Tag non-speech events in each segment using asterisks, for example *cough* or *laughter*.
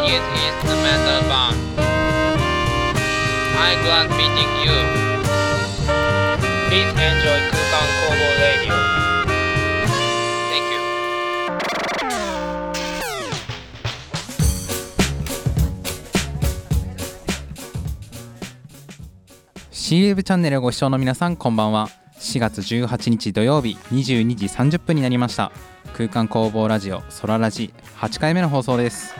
Japanese instrumental band. I'm glad meeting you. Please enjoy Kukan Kobo Radio. Thank you. シーチャンネルをご視聴の皆さんこんばんは4月18日土曜日22時30分になりました空間工房ラジオソララジ8回目の放送です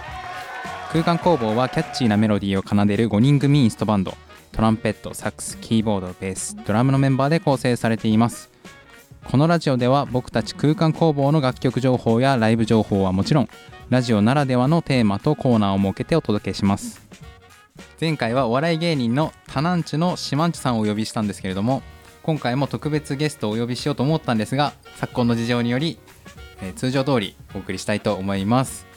空間工房はキャッチーなメロディーを奏でる5人組インストバンド。トランペットサックスキーボードベースドラムのメンバーで構成されています。このラジオでは僕たち空間工房の楽曲情報やライブ情報はもちろんラジオならではのテーマとコーナーを設けてお届けします。前回はお笑い芸人のタナンチュのシマンチュさんをお呼びしたんですけれども今回も特別ゲストをお呼びしようと思ったんですが昨今の事情により、えー通常通りお送りしたいと思います。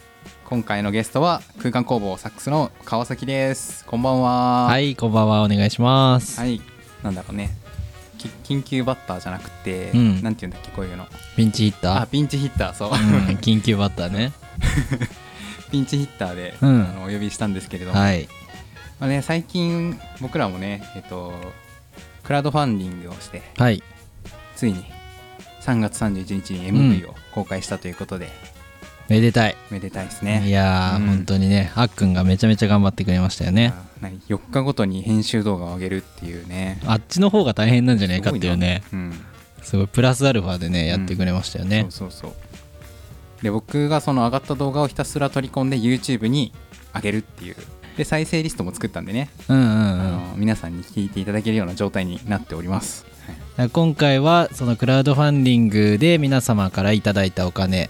今回のゲストは空間工房サックスの川崎です。こんばんは。はい、こんばんは、お願いします。はい。なんだろうね。き緊急バッターじゃなくて、うん。なんて言うんだっけこういうの。ピンチヒッタあピンチヒッターそう、ー。うん、*laughs* 緊急バッターね。ピンチヒッターで、うん。あのお呼びしたんですけれども、はい。まあね、最近僕らもねえっとクラウドファンディングをしてはい。ついに3月31日に MV を公開したということで、めでたい。めでたいですいねやー、うん。本当にね、あっくんがめちゃめちゃ頑張ってくれましたよね。あ何4日ごとに編集動画を上げるっていうね。あっちの方が大変なんじゃないかっていうね、すごうん。すごいプラスアルファでね、やってくれましたよね。そうそうそう。で僕がその上がった動画をひたすら取り込んで YouTube に上げるっていうで再生リストも作ったんでね、うんうんうん。あの皆さんに聞いていただけるような状態になっております、はい。今回は、そのクラウドファンディングで皆様からいただいたお金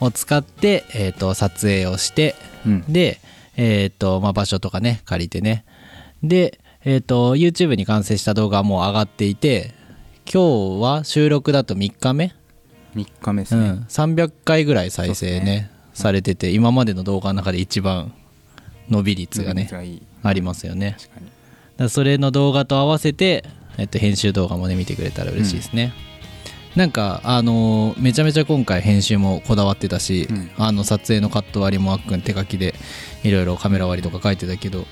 を使って、えっ、と、撮影をして、うん。で、えっ、と、まあ、場所とかね、借りてね。で、えっ、と、YouTube に完成した動画はもう上がっていて、今日は収録だと3日目、3日目ですね、うん、300回ぐらい再生ねね。されてて、今までの動画の中で一番伸び率がね、ありますよね。だそれの動画と合わせて、えっと、編集動画もね見てくれたら嬉しいですね、なんかあのーめちゃめちゃ今回編集もこだわってたし、うん。あの撮影のカット割りもあっくん手書きでいろいろカメラ割りとか書いてたけど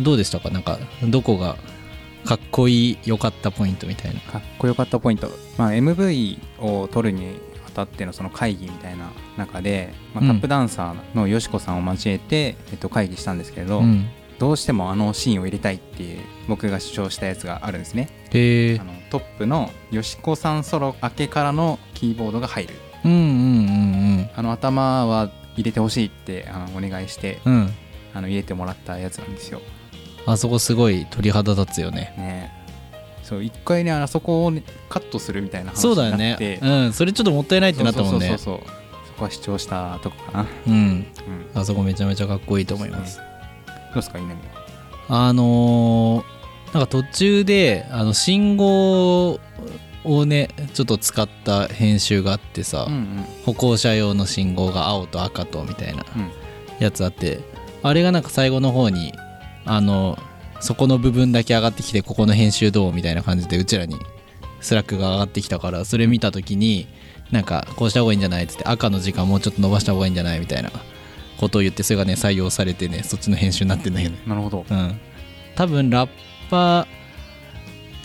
どうでしたか？なんかどこがかっこいい良かったポイントみたいな。かっこよかったポイント、まあ、MV を撮るにあたってのその会議みたいな中で、まあ、うん。タップダンサーのよしこさんを交えて、えっと、会議したんですけれど、うん。どうしてもあのシーンを入れたいっていう僕が主張したやつがあるんですね。へえあのトップのよしこさんソロ明けからのキーボードが入る。うんうんうんあの頭は入れてほしいってあのお願いしてうんうん。あの入れてもらったやつなんですよ。あそこすごい鳥肌立つよね。ねそう一回ねあそこをね、カットするみたいな話そうだよね。うんそれちょっともったいないってなったもんね。そうそうそうそこは主張したとこかな、うん。うん、あそこめちゃめちゃかっこいいと思います。どうですか稲見あのーなんか途中であの信号をねちょっと使った編集があってさ、うんうん。歩行者用の信号が青と赤とみたいなうん。やつあってあれがなんか最後の方にあのそこの部分だけ上がってきてここの編集どうみたいな感じでうちらに Slack が上がってきたからそれ見た時になんかこうした方がいいんじゃないっつって赤の時間もうちょっと伸ばした方がいいんじゃないみたいなことを言ってそれがね採用されてねそっちの編集になってんだけど。なるほど。うん、多分ラッパ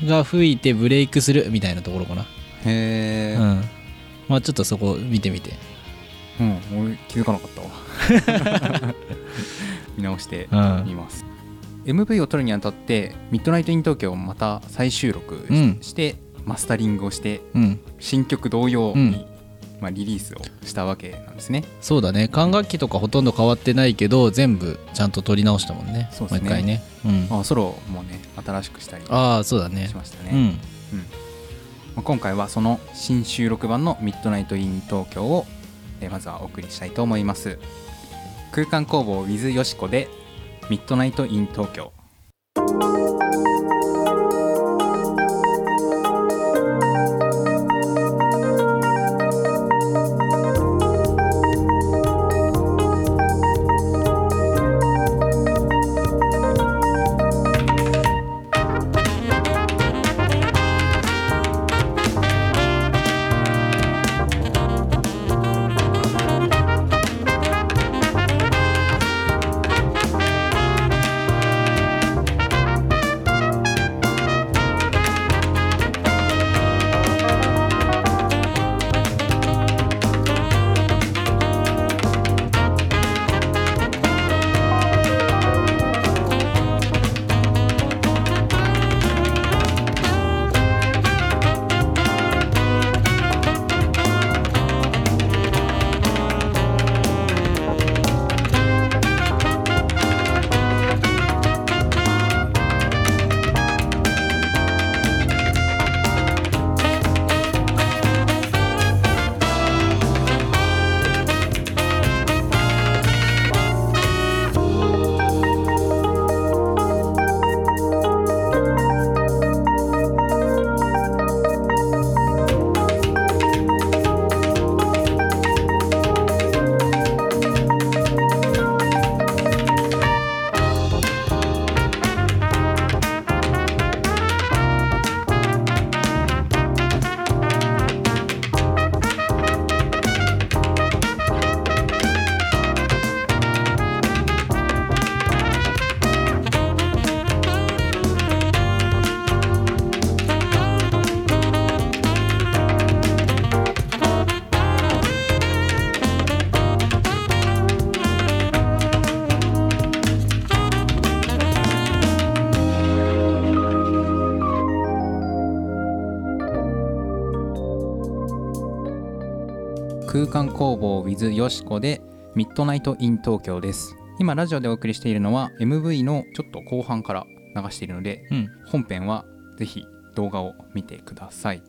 ーが吹いてブレイクするみたいなところかな、へえうん。まあちょっとそこ見てみて。うん、俺気づかなかったわ。*laughs* 見直してうん。みます、MV を撮るにあたって Midnight in 東京をまた再収録し,、うん。てマスタリングをしてうん。新曲同様に、うん。まあ、リリースをしたわけなんですね。そうだね。管楽器とかほとんど変わってないけど全部ちゃんと録り直したもんね。そうですね。もう一回ね、うん、まあ、ソロもね新しくしたりしああそうだね。ましたね、うん。まあ今回はその新収録版の「Midnight in 東京を」えーまずはお送りしたいと思います。空間工房 with よしこで「ミッドナイト・イン・東京」工房 with よしこでミッドナイトイン東京です。今ラジオでお送りしているのは MV のちょっと後半から流しているのでうん。本編はぜひ動画を見てください、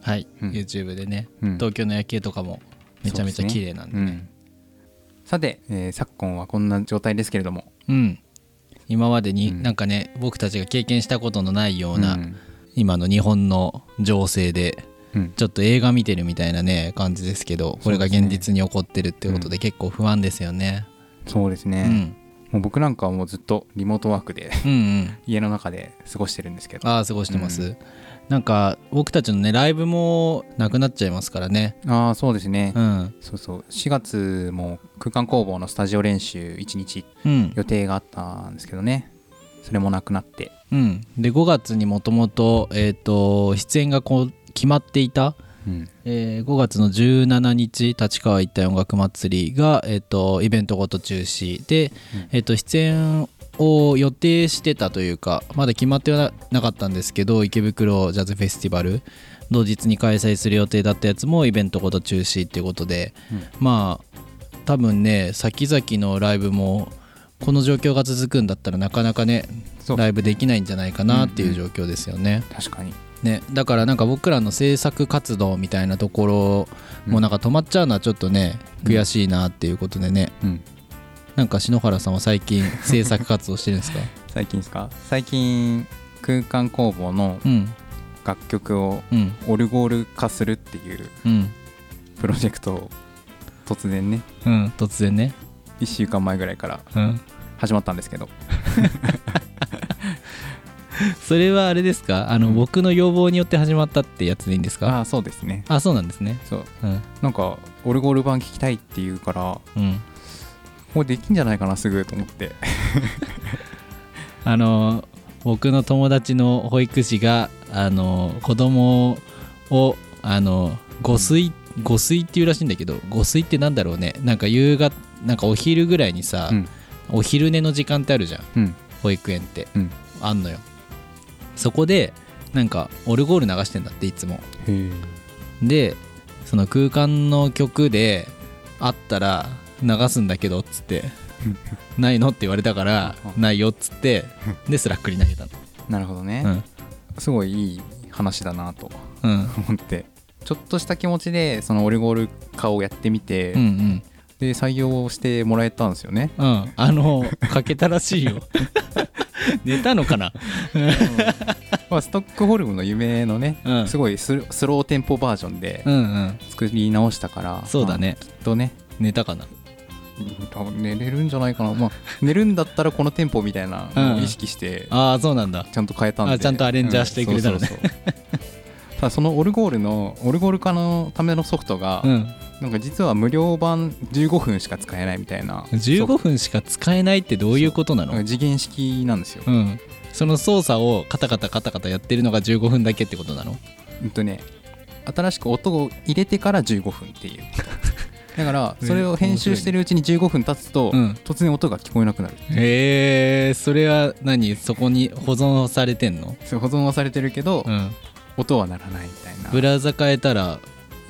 はい、うん。YouTube でねうん。東京の夜景とかもめちゃめちゃ綺麗なんでね。うん。さて、えー昨今はこんな状態ですけれども。うん。今までにうん。なんかね、僕たちが経験したことのないような、うん。今の日本の情勢でうんちょっと映画見てるみたいなね感じですけどこれが現実に起こってるってことで結構不安ですよね。そうですね、うん、もう僕なんかはもうずっとリモートワークでうんうん。家の中で過ごしてるんですけど。ああ過ごしてます、うなんか僕たちのねライブもなくなっちゃいますからね。ああそうですね、うん。そうそう。4月も空間工房のスタジオ練習1日うん。予定があったんですけどね。それもなくなって。うん。で5月にもともとえっ、と出演がこう決まっていたうん。えー5月の17日立川一体音楽祭りが、えー、とイベントごと中止。で、うん。えー、と出演を予定してたというかまだ決まってはなかったんですけど池袋ジャズフェスティバル同日に開催する予定だったやつもイベントごと中止っていうことで、まあ多分ね先々のライブもこの状況が続くんだったらなかなかね。ライブできないんじゃないかなっていう状況ですよね。確かにね、だからなんか僕らの制作活動みたいなところもなんか止まっちゃうのはちょっとね、うん。悔しいなっていうことでね。うん。なんか篠原さんは最近制作活動してるんですか？*laughs* 最近ですか？最近空間工房のうん。楽曲をうん。オルゴール化するっていううん。プロジェクトを突然ね。うん突然ね。1週間前ぐらいからうん。始まったんですけど *laughs* *laughs* それはあれですか？あの、うん。僕の要望によって始まったってやつでいいんですか？ああそうですね。あそうなんですね。そう。うん。なんかオルゴール版聴きたいって言うからうん。もうできんじゃないかなすぐと思って。*laughs* あの僕の友達の保育士があの子供をあの誤睡誤睡っていうらしいんだけど誤睡ってなんだろうね。なんか夕方なんかお昼ぐらいにさ、うん。お昼寝の時間ってあるじゃん。うん。保育園って、うん。あんのよそこでなんかオルゴール流してんだっていつも。でその空間の曲であったら流すんだけどっつって *laughs* ないのって言われたからうん。ないよっつってで Slack に投げたの。なるほどね、うん。すごいいい話だなとうん。思って。ちょっとした気持ちでそのオルゴール化をやってみて、うんうん。で採用してもらえたんですよね。うん。あのかけたらしいよ *laughs* *laughs* 寝たのかな？まあ、ストックホルムの夢のね、うん。すごいスロスローテンポバージョンでうんうん。作り直したから、そうだね。まあきっとね。寝たかな？多分寝れるんじゃないかな、まあ、寝るんだったらこのテンポみたいなのを意識してああそうなんだ。ちゃんと変えたんで、あちゃんとアレンジャーしてくれたのね。うんそうそうそう。ただそのオルゴールのオルゴール化のためのソフトが、うんなんか実は無料版15分しか使えないみたいな15分しか使えないってどういうことなの？次元式なんですよ、うん。その操作をカタカタカタカタやってるのが15分だけってことなの？うんとね新しく音を入れてから15分っていう。*laughs* だからそれを編集してるうちに15分経つと、うん。突然音が聞こえなくなる。へえそれは何？そこに保存されてんの？そう保存はされてるけど、うん。音は鳴らないみたいな。ブラウザ変えたら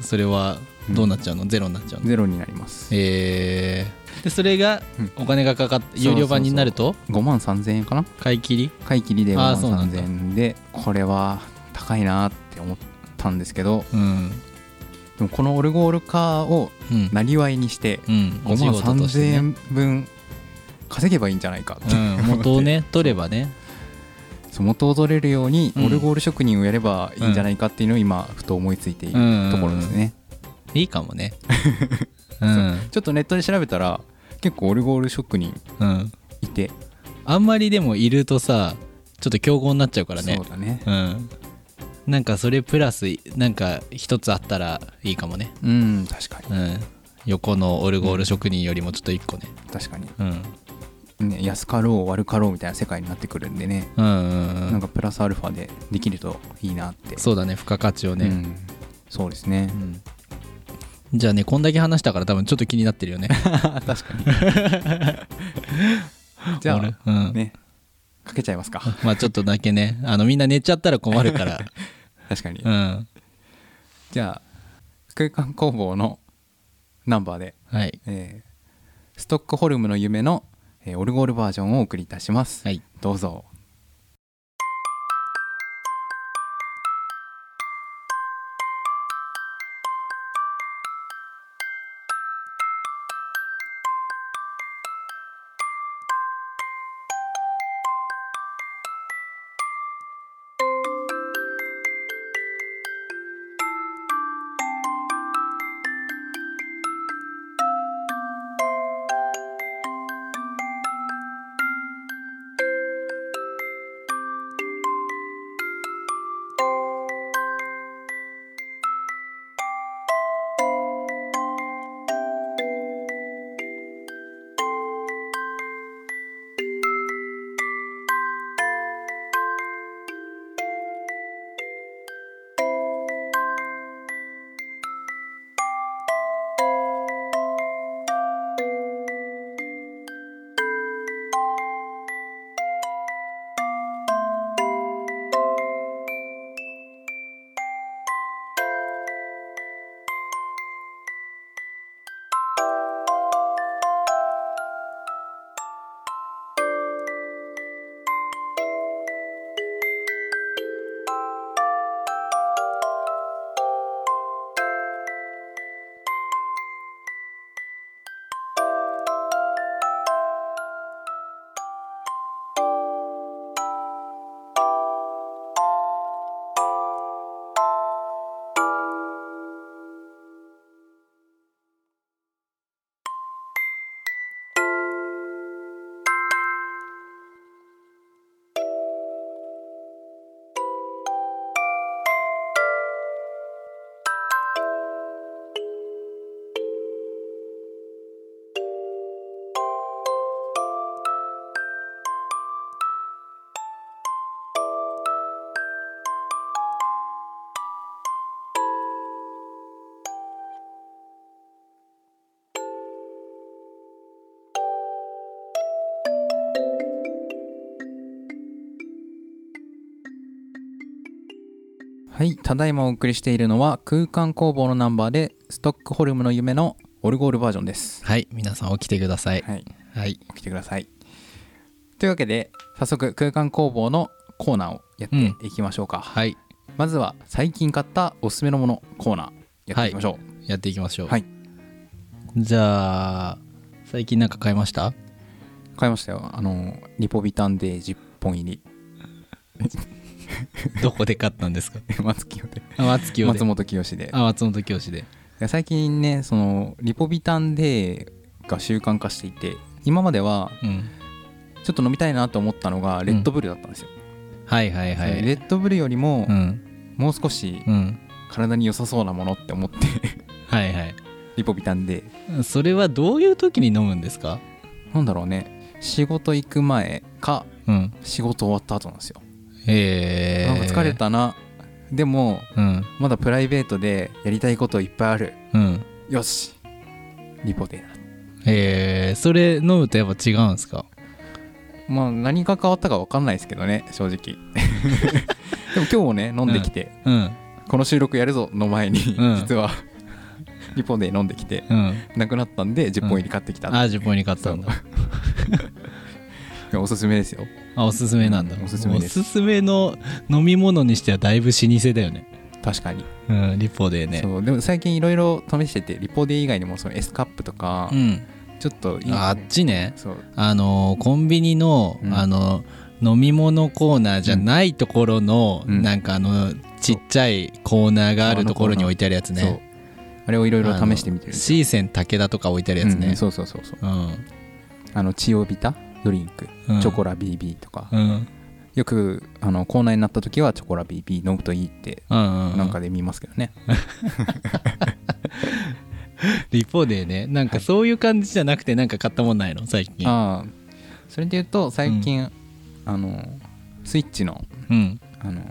それはどうなっちゃうの、ゼロになっちゃうの？ゼロになります。へえでそれがうん。お金がかかって有料版になると？5万3000円かな？買い切り？買い切りで5万あーそうなん3000だ円。でこれは高いなって思ったんですけどうん。でもこのオルゴール化をうん。なりわいにしてうん。お仕5万事として3000ね円分稼げばいいんじゃないかってうん。元をね取ればね。そう元を取れるようにうん。オルゴール職人をやればいいんじゃないかっていうのを今ふと思いついているうん。ところですねいいかもね。*laughs* う。ん。ちょっとネットで調べたら結構オルゴール職人うん。いて。あんまりでもいるとさちょっと競合になっちゃうからね。そうだね。うん。なんかそれプラスなんか一つあったらいいかもね。うん確かに。うん。横のオルゴール職人よりもちょっと一個ね。確かに。うん。ね安かろう悪かろうみたいな世界になってくるんでね。うんうんうん。なんかプラスアルファでできるといいなって。そうだね付加価値をね、うん。そうですね。うんじゃあねこんだけ話したから多分ちょっと気になってるよね。*laughs* 確かに。*laughs* じゃ俺あうん。ねかけちゃいますか。*laughs* まあちょっとだけね。あのみんな寝ちゃったら困るから。確かに。うん。じゃあ空間工房のナンバーで、はい。えーストックホルムの夢の、えーオルゴールバージョンをお送りいたします、はい。どうぞはいただいまお送りしているのは空間工房のナンバーでストックホルムの夢のオルゴールバージョンです。はい皆さん起きてください。はい。はい。起きてください。というわけで早速空間工房のコーナーをやっていきましょうか、はい。まずは最近買ったおすすめのものコーナーやっていきましょう。やっていきましょう。はい、じゃあ最近なんか買いました？買いましたよ。あのリポビタンで10本入りどこで買ったんですか？*laughs* 松清で。あ松清で。松本清で。あ松本教師で最近ねそのリポビタンデーが習慣化していて今まではうん。ちょっと飲みたいなと思ったのがレッドブルだったんですよ、はいはいはい。レッドブルよりもうん。もう少しうん。体に良さそうなものって思ってはいはい。*laughs* リポビタンデーそれはどういう時に飲むんですか？なんだろうね。仕事行く前かうん。仕事終わった後なんですよ、へえなんか疲れたな。でもうん。まだプライベートでやりたいこといっぱいある。うん。よし。リポデーだへえそれ飲むとやっぱ違うんですか？まあ何が変わったか分かんないですけどね正直。*laughs* でも今日もね飲んできて、うん。この収録やるぞの前に、うん。実は。リポ D 飲んできて。うん。なくなったんで10本入り買ってきた、あ10本に買ったんだおすすめですよ。あおすすめなんだ。おすすめおすすめの飲み物にしてはだいぶ老舗だよね。確かに、うんリポ D ね。そうでも最近いろいろ試しててリポ D 以外にもその S カップとか、うん。ちょっといい。ああっちね。そう。あのコンビニの、うん。あの飲み物コーナーじゃないところの、うん。なんかあのちっちゃいコーナーがあるところに置いてあるやつね。あれをいろいろ試してみてるシーセン武田とか置いてあるやつね。うんそうそうそうそう。うん。あのチオビタドリンク、うん。チョコラ BB とか、うん。よくあのコーナーになった時はチョコラ BB 飲むといいってなんかで見ますけどね、*laughs* リポでねなんかそういう感じじゃなくてなんか買ったもんないの？最近。ああ。それで言うと最近、あのスイッチのうん。あの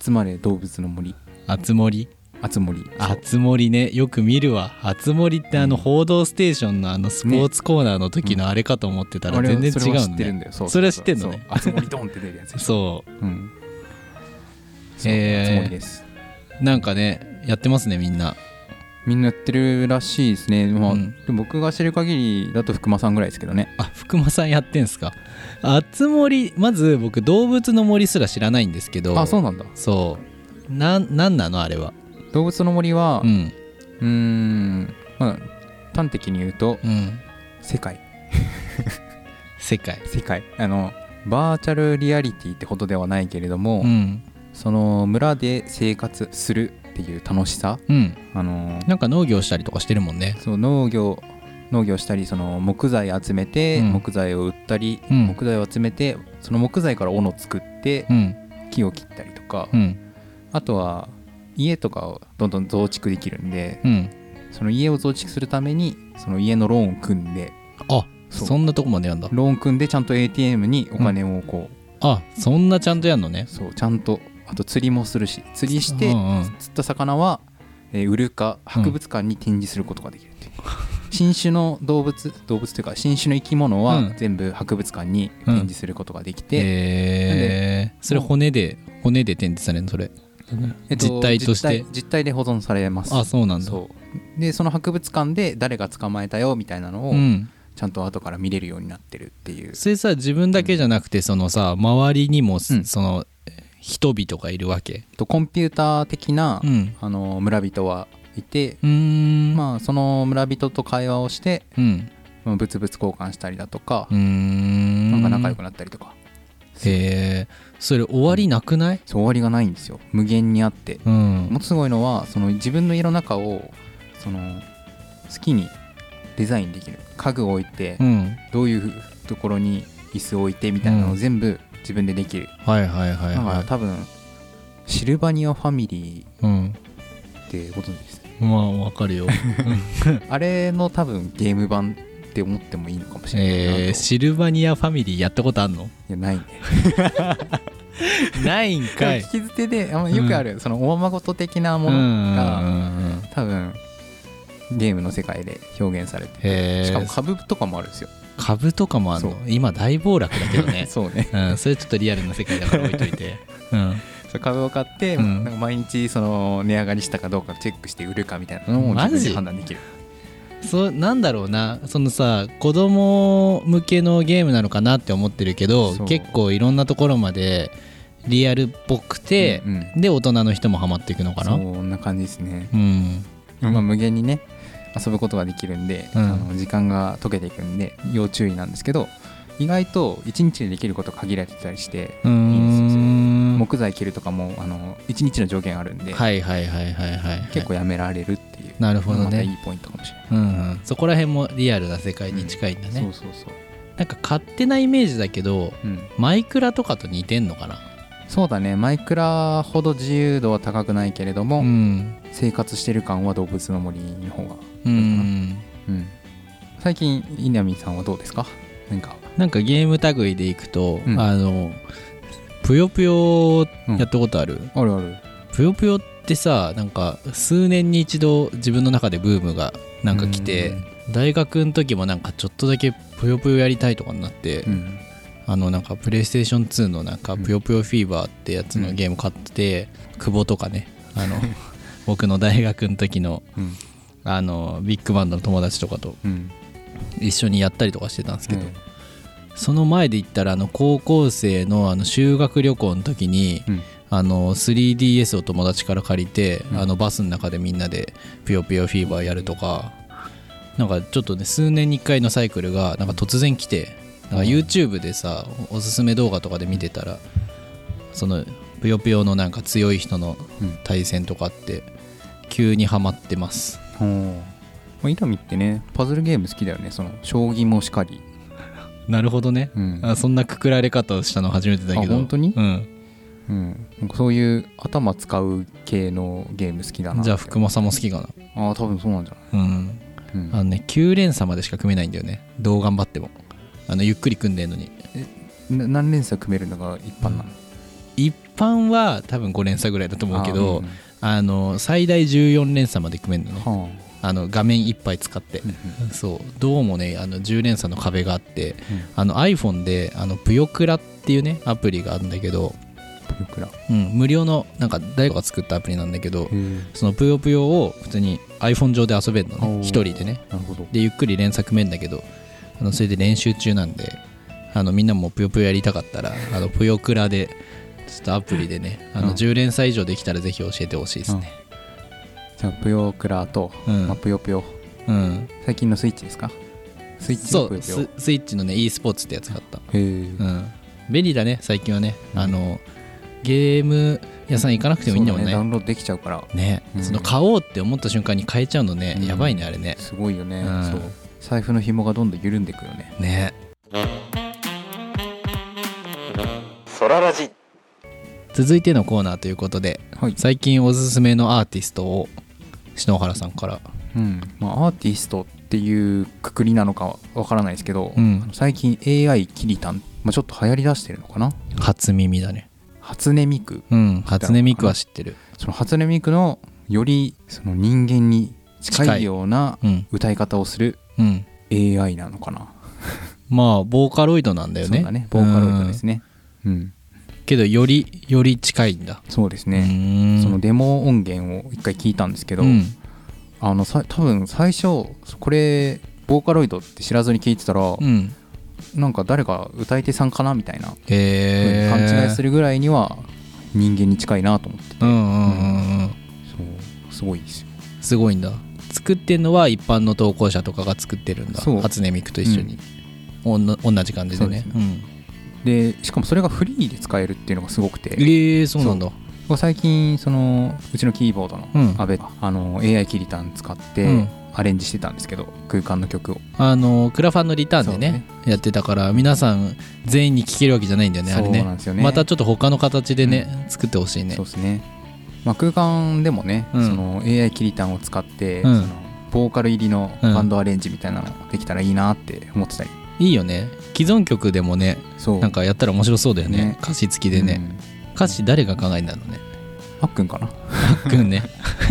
集まれ動物の森。あつ森あつ森。あつ森ね。よく見るわ。あつ森ってあの「報道ステーション」のあのスポーツコーナーの時のあれかと思ってたら全然違うのそれは知ってるんねだよ。そうそれは知ってんのね。そう。あつ森ドンって出るやつ *laughs* そう。うへーあつ森です。うなんかねやってますねみんな。みんなやってるらしいですね、まあうん。僕が知る限りだと福間さんぐらいですけどね。あ福間さんやってんすか？あつ森まず僕動物の森すら知らないんですけど。あそうなんだ。そう。なんなんなのあれは？動物の森はうん。うーんまあ端的に言うとうん。世界。世界。*laughs* 世界。あのバーチャルリアリティってほどではないけれども、うん。その村で生活するっていう楽しさうん。あのなんか農業したりとかしてるもんね。そう農業農業したりその木材集めて、うん。木材を売ったり、うん。木材を集めてその木材から斧作ってうん。木を切ったりとか、うん。あとは家とかをどんどん増築できるんでうん。その家を増築するためにその家のローンを組んであそんなとこまでやんだ。ローン組んでちゃんと ATM にお金をこう、あそんなちゃんとやんのね。そうちゃんとあと釣りもするし釣りしてうんうん釣った魚は、えー売るか博物館に展示することができるっていう、*laughs* 新種の動物動物というか新種の生き物はうん。全部博物館に展示することができて、へえそれ骨で骨で展示されるのそれえっと実体として？実体で保存されます。あそうなんだ。でその博物館で誰が捕まえたよみたいなのをうん。ちゃんと後から見れるようになってるっていう、それさ自分だけじゃなくてそのさ周りにもすうん。その人々がいるわけ？とコンピューター的な、うん。あの村人はいて、うーん。まあその村人と会話をしてうん。まあ物々交換したりだとかなんか仲良くなったりとかへえそれ終わりなくない？そう終わりがないんですよ。無限にあって。うん。もっとすごいのはその自分の家の中をその好きにデザインできる。家具を置いて、うん。どういうところに椅子を置いてみたいなのうんを全部自分でできる、はいはいはいだからは多分シルバニアファミリいうん。ーってご存知ですまあわかるよ。*laughs* あれの多分ゲーム版って思ってもいいのかもしれないなと、えーシルバニアファミリーやったことあんの？いやないね。ないんかい。引き捨てでよくある、そのおままごと的なもうんうのが、んうん。多分ゲームの世界で表現されてへえしかも株とかもあるんですよ。株とかもあんの？今大暴落だけどね。*laughs* そうね。うんそれちょっとリアルな世界だから置いといて。うん。株を買って、うん。なんか毎日その値上がりしたかどうかチェックして売るかみたいなのをマジ自分で判断できるそうなんだろうな。そのさ子供向けのゲームなのかなって思ってるけど結構いろんなところまでリアルっぽくてう、んで大人の人もハマっていくのかな？そんな感じですね、うん。まあ、無限にね遊ぶことができるんで、うん。あの時間が解けていくんで要注意なんですけど意外と1日でできること限られてたりしてうーん。木材切るとかもあの1日の上限あるんで、はいはいはいはいはい。結構やめられるっなるほどね。いいポイントかもしれない、うんうん、そこら辺もリアルな世界に近いんだね、そうそうそう、なんか勝手なイメージだけどうん、マイクラとかと似てんのかな？そうだね。マイクラほど自由度は高くないけれども、うん。生活してる感は動物の森の方が、うんうん、最近稲見さんはどうですか？なんか。なんかゲーム類でいくと、うん。あのぷよぷようんやったことある、あるある。ぷよぷよってさなんか数年に一度自分の中でブームがなんか来て、大学の時もなんかちょっとだけぷよぷよやりたいとかになって、うん。あのなんかプレイステーション2のなんかうん。ぷよぷよフィーバーってやつのゲーム買ってて、久保とかねあの *laughs* 僕の大学の時のうん。あのビッグバンドの友達とかとうん。一緒にやったりとかしてたんですけど、うん。その前で言ったらあの高校生のあの修学旅行の時に、うんあの 3DS を友達から借りて、うん。あのバスの中でみんなで「ぷよぷよフィーバー」やるとかなんかちょっとね数年に1回のサイクルがなんか突然来てなんか YouTube でさおすすめ動画とかで見てたらそのぷよぷよのなんか強い人のうん。対戦とかって急にハマってます。ほう。まあ稲見ってねパズルゲーム好きだよね。その将棋もしかり、*laughs* なるほどね。うん。あそんなくくられ方をしたの初めてだけど。あ本当に？うんうん、そういう頭使う系のゲーム好きだなじゃあ福間さんも好きかな。ああ多分そうなんじゃうんない、うん。あのね9連鎖までしか組めないんだよね。どう頑張っても。あのゆっくり組んでんのに。な何連鎖組めるのが一般なの、一般は多分5連鎖ぐらいだと思うけどあ、あの最大14連鎖まで組めるのね。はあ。の画面いっぱい使って。あ、うん。そう。どうもねあの10連鎖の壁があってうん。あの iPhone であのぷよくらっていうねアプリがあるんだけど、くら。うん、無料のなんか誰かが作ったアプリなんだけどそのぷよぷよを普通に iPhone 上で遊べるのね。一人でね。なるほど。でゆっくり連作面だけどあのそれで練習中なんであのみんなもぷよぷよやりたかったらあのぷよクラでちょっとアプリでねあのうん。10連載以上できたらぜひ教えてほしいですね。じゃあぷよクラと、うん。まあ、ぷよぷよ。うん。最近のスイッチですか？スイッチそうスイッチのね e スポーツってやつ買った。へえ、うん。便利だね最近はね。あのゲーム屋さん行かなくてもいいんだもんそうねダウンロードできちゃうから。ね、うん。その買おうって思った瞬間に買えちゃうのね、うん。やばいねあれね。すごいよね、うん。そう。財布の紐がどんどん緩んでいくよね。ね。ソララジ。続いてのコーナーということではい、最近おすすめのアーティストを篠原さんから。うん。まあ、アーティストっていうくくりなのかわからないですけど、最近 AI キリタン、まあ、ちょっと流行りだしてるのかな。初耳だね初音ミク。うん初音ミクは知ってる。その初音ミクのよりその人間に近近いいようなうん。歌い方をするうん。AI なのかな、まあボーカロイドなんだよね。そうだね。ボーカロイドですね。うん、うん。けどよりより近いんだ。そうですうね、そのデモ音源を一回聞いたんですけど、うん。あのさ多分最初これボーカロイドって知らずに聞いてたら、うんなんか誰か歌い手さんかなみたいなへえ勘違いするぐらいには人間に近いなと思ってて、うんうんうんうん。そう。すごいですよ。すごいんだ。作ってんのは一般の投稿者とかが作ってるんだ。そう。初音ミクと一緒に、おんな同じ感じでね。でしかもそれがフリーで使えるっていうのがすごくて。うん、ええそうなんだ最近そのうちのキーボードのうん。阿部、あの AI キリタン使って、うん。アレンジしてたんですけど空間の曲を。あのクラファンのリターンでねね。やってたから皆さん全員に聴けるわけじゃないんだよねあれね。ね。またちょっと他の形でね、作ってほしいね。そうですね、まあ、空間でもね、うん。その AI キリタンを使って、うん。そのボーカル入りのバンドアレンジみたいなのできたらいいなって思ってたり、いいよね。既存曲でもねなんかやったら面白そうだよね。ね。歌詞付きでね、うん歌詞誰が考えんだろうね？あっくんかな？あっくんね。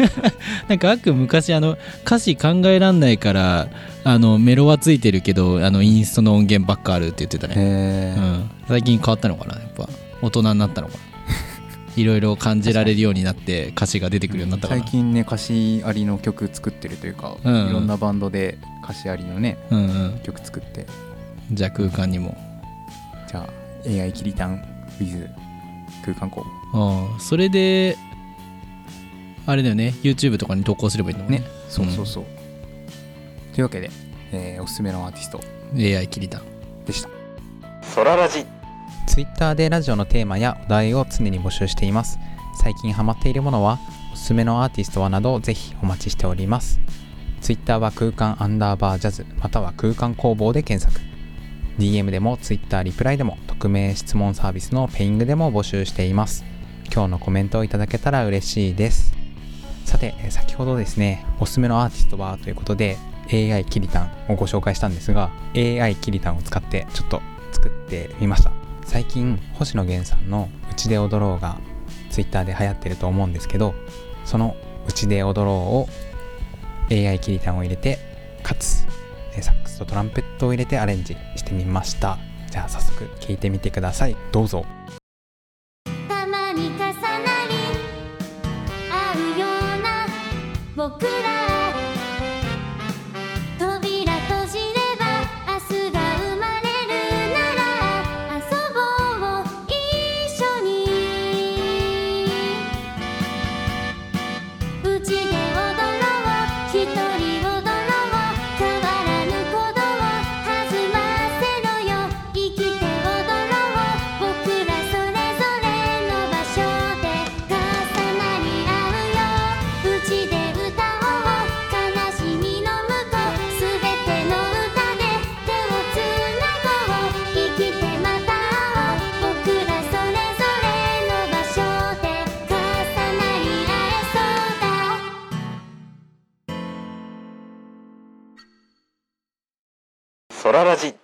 *laughs* なんかあっくん昔あの歌詞考えらんないからあのメロはついてるけどあのインストの音源ばっかあるって言ってたね、うん、最近変わったのかな？やっぱ。大人になったのかな？*laughs* いろいろ感じられるようになって歌詞が出てくるようになったかな？最近ね歌詞ありの曲作ってるというか、うん。いろんなバンドで歌詞ありのねうんうん。曲作って。じゃあ空間にも。じゃあ AI キリタン with 空間工ああそれであれだよね YouTube とかに投稿すればいいのね。ねそうそうそう、というわけで、えーおすすめのアーティスト。AI キリタンでした。ソララジ。ツイッターでラジオのテーマやお題を常に募集しています。最近ハマっているものはおすすめのアーティストはなどぜひお待ちしております。ツイッターは空間アンダーバージャズまたは空間工房で検索。DM でもツイッターリプライでも匿名質問サービスのペイングでも募集しています。今日のコメントをいただけたら嬉しいです。さて先ほどですねおすすめのアーティストはということで AI キリタンをご紹介したんですが AI キリタンを使ってちょっと作ってみました。最近星野源さんの「うちで踊ろう」が Twitter で流行ってると思うんですけどその「うちで踊ろう」を AI キリタンを入れてかつえサックスとトランペットを入れてアレンジしてみました。じゃあ早速聞いてみてください。どうぞ。ララジ。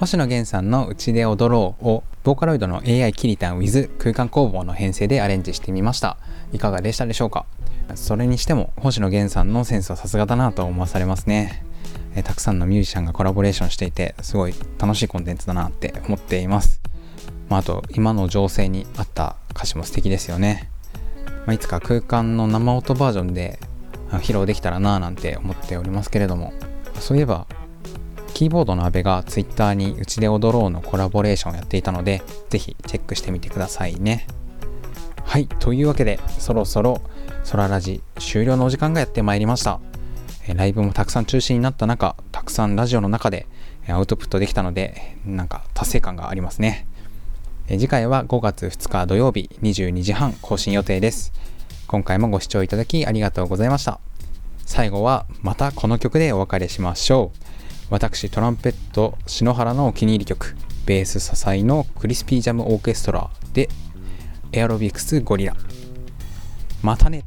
星野源さんの「うちで踊ろう」をボーカロイドの AI キリタン with 空間工房の編成でアレンジしてみました。いかがでしたでしょうか？それにしても星野源さんのセンスはさすがだなと思わされますね。えたくさんのミュージシャンがコラボレーションしていてすごい楽しいコンテンツだなって思っています、まあ、あと今の情勢に合った歌詞も素敵ですよね、まあ、いつか空間の生音バージョンで披露できたらなぁなんて思っておりますけれども。そういえばキーボードの阿部が Twitter にうちで踊ろうのコラボレーションをやっていたのでぜひチェックしてみてくださいね。はいというわけでそろそろソララジ終了のお時間がやってまいりました。ライブもたくさん中止になった中たくさんラジオの中でアウトプットできたのでなんか達成感がありますね。次回は5月2日土曜日22時半更新予定です。今回もご視聴いただきありがとうございました。最後はまたこの曲でお別れしましょう。私トランペット篠原のお気に入り曲ベース支えのクリスピージャムオーケストラでエアロビクスゴリラ。またね。